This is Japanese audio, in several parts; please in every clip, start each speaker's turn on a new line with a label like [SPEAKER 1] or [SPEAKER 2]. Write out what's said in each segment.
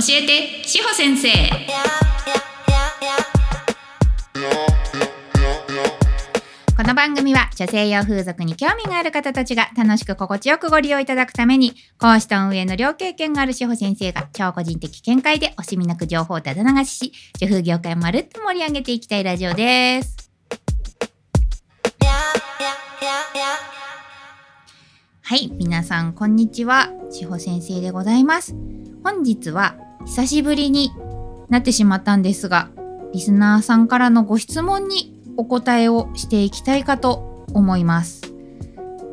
[SPEAKER 1] 教えて志保先生。この番組は女性用風俗に興味がある方たちが楽しく心地よくご利用いただくために講師と運営の両経験がある志保先生が超個人的見解で惜しみなく情報をただ流しし女風業界をまるっと盛り上げていきたいラジオです。はい皆さんこんにちは。志保先生でございます。本日は久しぶりになってしまったんですがリスナーさんからのご質問にお答えをしていきたいかと思います。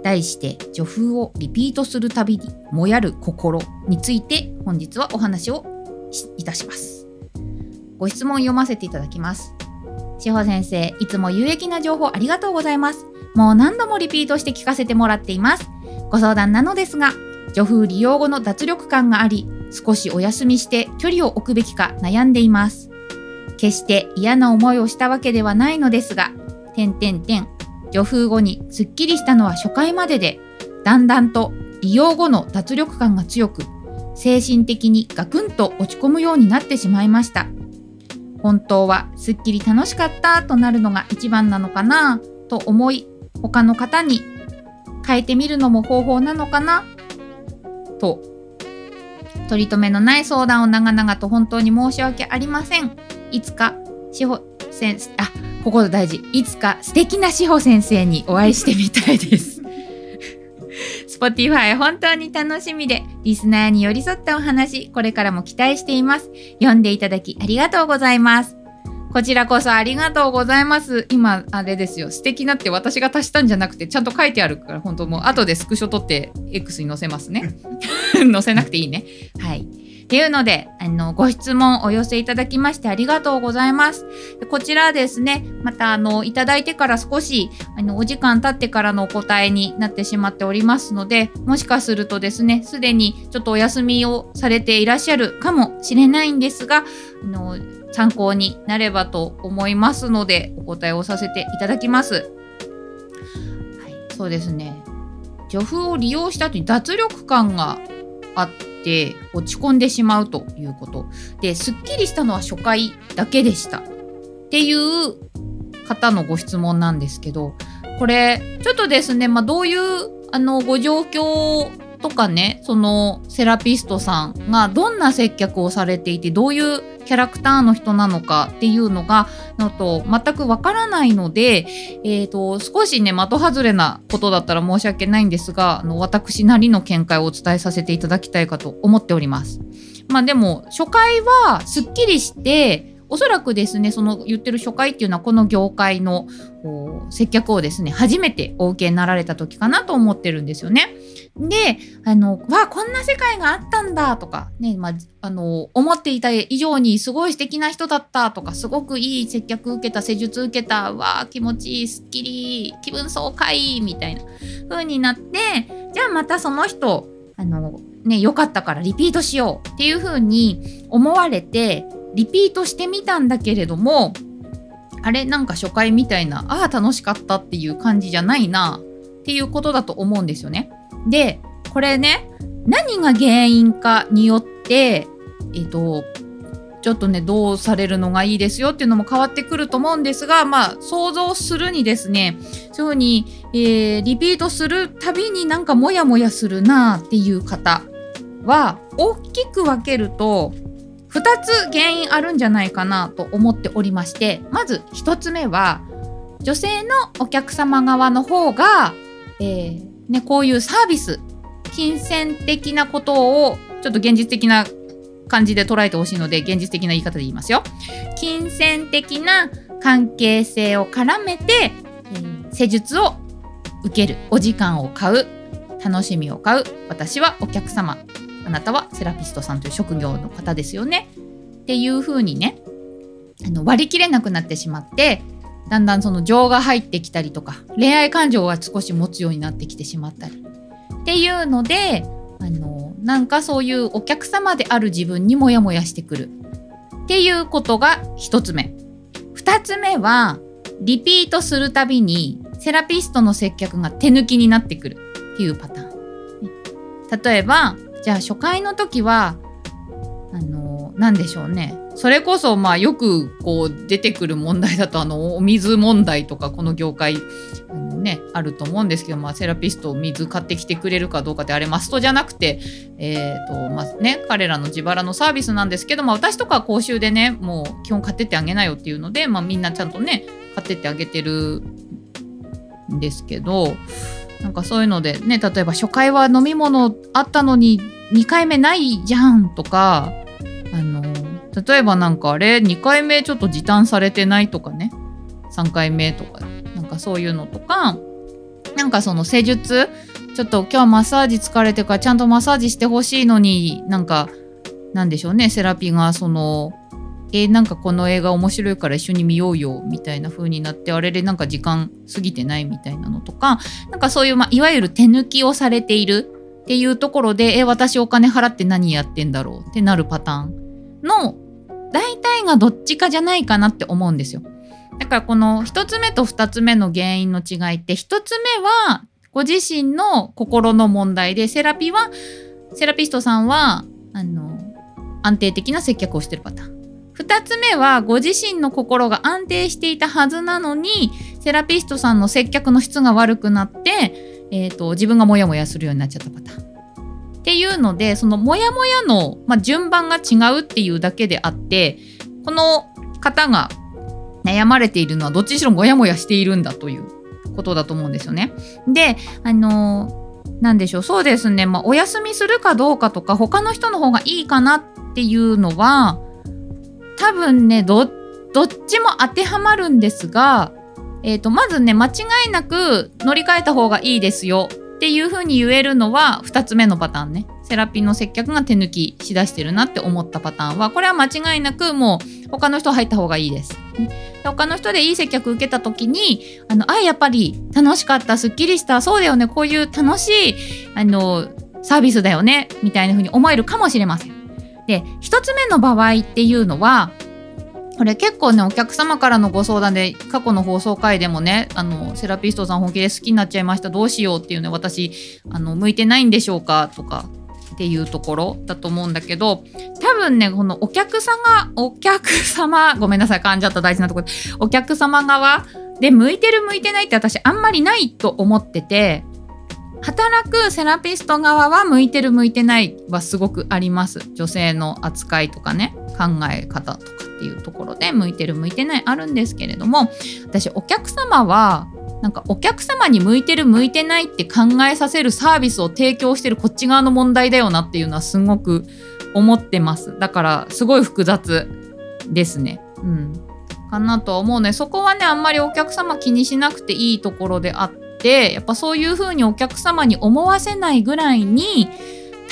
[SPEAKER 1] 題して女風をリピートするたびにもやる心について本日はお話をいたします。ご質問読ませていただきます。志保先生いつも有益な情報ありがとうございます。もう何度もリピートして聞かせてもらっています。ご相談なのですが女風利用後の脱力感があり少しお休みして距離を置くべきか悩んでいます。決して嫌な思いをしたわけではないのですが点々点女風後にすっきりしたのは初回まででだんだんと利用後の脱力感が強く精神的にガクンと落ち込むようになってしまいました。本当はすっきり楽しかったとなるのが一番なのかなと思い他の方に変えてみるのも方法なのかなと取り留めのない相談を長々と本当に申し訳ありません。いつか志保先生あここ大事。いつか素敵な志保先生にお会いしてみたいです。Spotify 本当に楽しみでリスナーに寄り添ったお話これからも期待しています。読んでいただきありがとうございます。こちらこそありがとうございます。今、あれですよ。素敵なって私が足したんじゃなくて、ちゃんと書いてあるから、本当もう後でスクショ撮って X に載せますね。載せなくていいね。はい。っていうので、あの、ご質問お寄せいただきましてありがとうございます。こちらですね、また、あの、いただいてから少し、あの、お時間経ってからのお答えになってしまっておりますので、もしかするとですね、すでにちょっとお休みをされていらっしゃるかもしれないんですが、あの、参考になればと思いますのでお答えをさせていただきます。はい、そうですね女風を利用した後に脱力感があって落ち込んでしまうということ。ですっきりしたのは初回だけでした。っていう方のご質問なんですけどこれちょっとですね、まあ、どういうあのご状況とかねそのセラピストさんがどんな接客をされていてどういうキャラクターの人なのかっていうのがのと全くわからないので、えーと、少しね的外れなことだったら申し訳ないんですがあの私なりの見解をお伝えさせていただきたいかと思っております。まあでも初回はすっきりしておそらくですねその言ってる初回っていうのはこの業界の接客をですね初めてお受けになられた時かなと思ってるんですよね。で、あの、わ、こんな世界があったんだとか、ね、まあ、あの、思っていた以上にすごい素敵な人だったとか、すごくいい接客受けた、施術受けた、わあ、気持ちいい、すっきり、気分爽快、みたいな風になって、じゃあまたその人、あの、ね、良かったからリピートしようっていう風に思われて、リピートしてみたんだけれども、あれなんか初回みたいな、ああ、楽しかったっていう感じじゃないなっていうことだと思うんですよね。でこれね何が原因かによってえっ、ー、とちょっとねどうされるのがいいですよっていうのも変わってくると思うんですがまあ想像するにですねそういうふうに、えー、リピートするたびになんかモヤモヤするなっていう方は大きく分けると2つ原因あるんじゃないかなと思っておりましてまず1つ目は女性のお客様側の方が、えー、ね、こういうサービス、金銭的なことをちょっと現実的な感じで捉えてほしいので、現実的な言い方で言いますよ。金銭的な関係性を絡めて、えー、施術を受ける、お時間を買う、楽しみを買う、私はお客様、あなたはセラピストさんという職業の方ですよね。っていう風にね、あの割り切れなくなってしまって、だんだんその情が入ってきたりとか恋愛感情が少し持つようになってきてしまったり。っていうのであのなんかそういうお客様である自分にモヤモヤしてくる。っていうことが1つ目。2つ目はリピートするたびにセラピストの接客が手抜きになってくる。っていうパターン例えばじゃあ初回の時はあのなんでしょうね。それこそまあよくこう出てくる問題だとあのお水問題とかこの業界あの、ね、あると思うんですけど、まあ、セラピスト水買ってきてくれるかどうかってあれマストじゃなくて、えーとまあね、彼らの自腹のサービスなんですけど、まあ、私とかは講習でねもう基本買ってってあげなよっていうので、まあ、みんなちゃんとね買ってってあげてるんですけどなんかそういうのでね例えば初回は飲み物あったのに2回目ないじゃんとかあの例えばなんかあれ2回目ちょっと時短されてないとかね。3回目とかなんかそういうのとかなんかその施術ちょっと今日マッサージ疲れてからちゃんとマッサージしてほしいのになんかなんでしょうねセラピーがそのえー、なんかこの映画面白いから一緒に見ようよみたいな風になってあれでなんか時間過ぎてないみたいなのとかなんかそういう、まあ、いわゆる手抜きをされているっていうところで、え、私お金払って何やってんだろうってなるパターンの大体がどっちかじゃないかなって思うんですよ。だからこの1つ目と2つ目の原因の違いって1つ目はご自身の心の問題でセラピーはセラピストさんはあの安定的な接客をしてるパターン。2つ目はご自身の心が安定していたはずなのにセラピストさんの接客の質が悪くなってえーと、自分がモヤモヤするようになっちゃったパターン。っていうのでそのモヤモヤの、まあ、順番が違うっていうだけであってこの方が悩まれているのはどっちにしろモヤモヤしているんだということだと思うんですよね。であのなんでしょうそうですね、まあ、お休みするかどうかとか他の人の方がいいかなっていうのは多分ねどっちも当てはまるんですがえーと、まずね間違いなく乗り換えた方がいいですよっていう風に言えるのは2つ目のパターンねセラピーの接客が手抜きしだしてるなって思ったパターンはこれは間違いなくもう他の人入った方がいいです。他の人でいい接客受けた時にあのあやっぱり楽しかったすっきりしたそうだよねこういう楽しいあのサービスだよねみたいな風に思えるかもしれません。で1つ目の場合っていうのはこれ結構ねお客様からのご相談で過去の放送回でもねあのセラピストさん本気で好きになっちゃいましたどうしようっていうね私あの向いてないんでしょうかとかっていうところだと思うんだけど多分ねこのお客様お客様 ごめんなさい噛んじゃった大事なところ。お客様側で向いてる向いてないって私あんまりないと思ってて働くセラピスト側は向いてる向いてないはすごくあります。女性の扱いとかね考え方とかっていうところで向いてる向いてないあるんですけれども私お客様はなんかお客様に向いてる向いてないって考えさせるサービスを提供してるこっち側の問題だよなっていうのはすごく思ってます。だからすごい複雑ですね。うん。かなとは思うね。そこはねあんまりお客様気にしなくていいところであってやっぱそういう風にお客様に思わせないぐらいに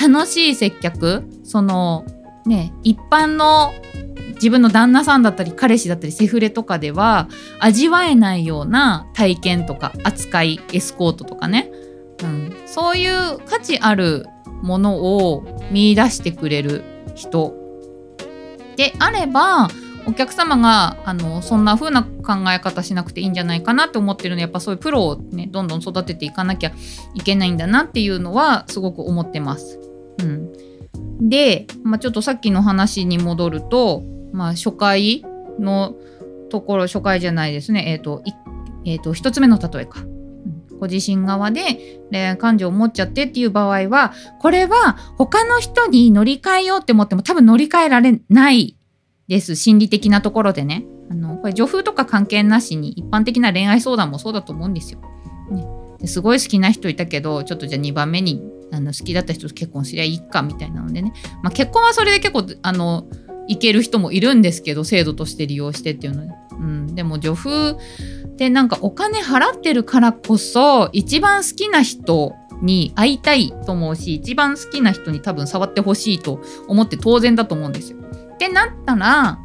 [SPEAKER 1] 楽しい接客そのね一般の自分の旦那さんだったり彼氏だったりセフレとかでは味わえないような体験とか扱いエスコートとかね、うん、そういう価値あるものを見出してくれる人であればお客様があのそんな風な考え方しなくていいんじゃないかなって思ってるのでやっぱそういうプロをねどんどん育てていかなきゃいけないんだなっていうのはすごく思ってます。うん、で、まあ、ちょっとさっきの話に戻るとまあ、初回のところ初回じゃないですねえっ、ー、とえーと、1つ目の例えか。ご自身側で恋愛感情を持っちゃってっていう場合はこれは他の人に乗り換えようって思っても多分乗り換えられないです。心理的なところでね。あのこれ女風とか関係なしに一般的な恋愛相談もそうだと思うんですよ。ね、ですごい好きな人いたけどちょっとじゃあ2番目にあの好きだった人と結婚すりゃいいかみたいなのでね、まあ、結婚はそれで結構あのいける人もいるんですけど制度として利用してっていうのに、うん、でも女風ってなんかお金払ってるからこそ一番好きな人に会いたいと思うし一番好きな人に多分触ってほしいと思って当然だと思うんですよ。ってなったら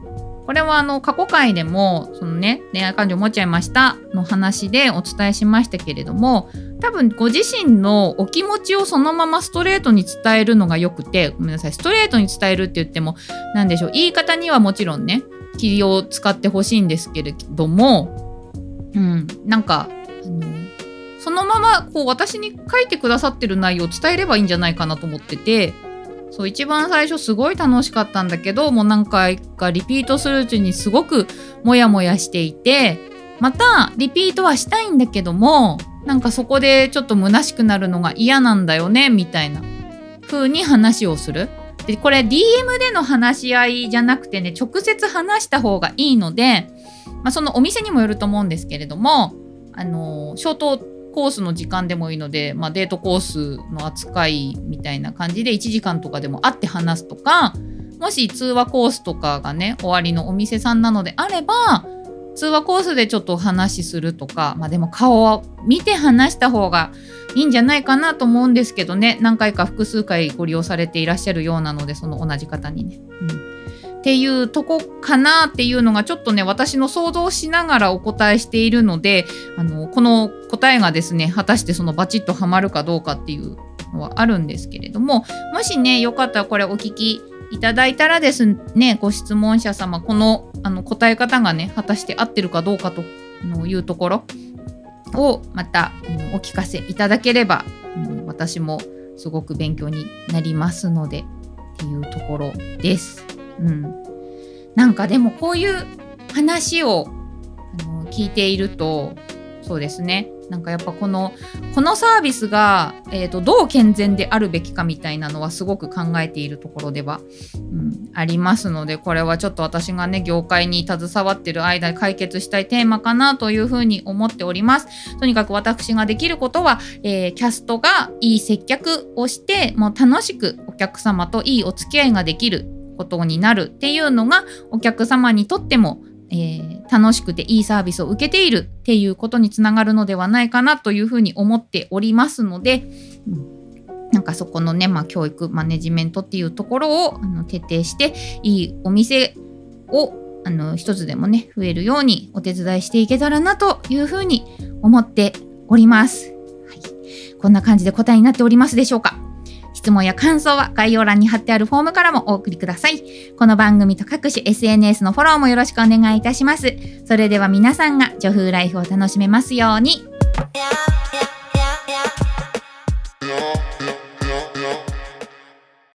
[SPEAKER 1] これはあの過去回でもそのね恋愛感情持っちゃいましたの話でお伝えしましたけれども多分ご自身のお気持ちをそのままストレートに伝えるのがよくてごめんなさいストレートに伝えるって言っても何でしょう言い方にはもちろんね気を使ってほしいんですけれどもうんなんかあのそのままこう私に書いてくださってる内容を伝えればいいんじゃないかなと思っててそう一番最初すごい楽しかったんだけどもう何回かリピートするうちにすごくモヤモヤしていてまたリピートはしたいんだけどもなんかそこでちょっと虚しくなるのが嫌なんだよねみたいな風に話をする。でこれ DM での話し合いじゃなくてね直接話した方がいいので、まあ、そのお店にもよると思うんですけれどもあのショートコースの時間でもいいので、まあ、デートコースの扱いみたいな感じで1時間とかでも会って話すとかもし通話コースとかがね終わりのお店さんなのであれば通話コースでちょっと話するとかまあでも顔を見て話した方がいいんじゃないかなと思うんですけどね何回か複数回ご利用されていらっしゃるようなのでその同じ方にね。うんっていうとこかなっていうのがちょっとね私の想像しながらお答えしているのであのこの答えがですね果たしてそのバチッとはまるかどうかっていうのはあるんですけれどももしねよかったらこれお聞きいただいたらですねご質問者様このあの答え方がね果たして合ってるかどうかというところをまた、お聞かせいただければ、私もすごく勉強になりますのでっていうところです。うん、なんかでもこういう話をあの聞いているとそうですね。なんかやっぱこのこのサービスが、えーと、どう健全であるべきかみたいなのはすごく考えているところでは、うん、ありますのでこれはちょっと私がね業界に携わってる間解決したいテーマかなというふうに思っております。とにかく私ができることは、えー、キャストがいい接客をしてもう楽しくお客様といいお付き合いができることになるっていうのがお客様にとってもえー、楽しくていいサービスを受けているっていうことにつながるのではないかなというふうに思っておりますので、うん、なんかそこのね、まあ、教育マネジメントっていうところをあの徹底していいお店をあの一つでもね増えるようにお手伝いしていけたらなというふうに思っております。はい、こんな感じで答えになっておりますでしょうか？質問や感想は概要欄に貼ってあるフォームからもお送りください。この番組と各種 SNS のフォローもよろしくお願いいたします。それでは皆さんが女風ライフを楽しめますように。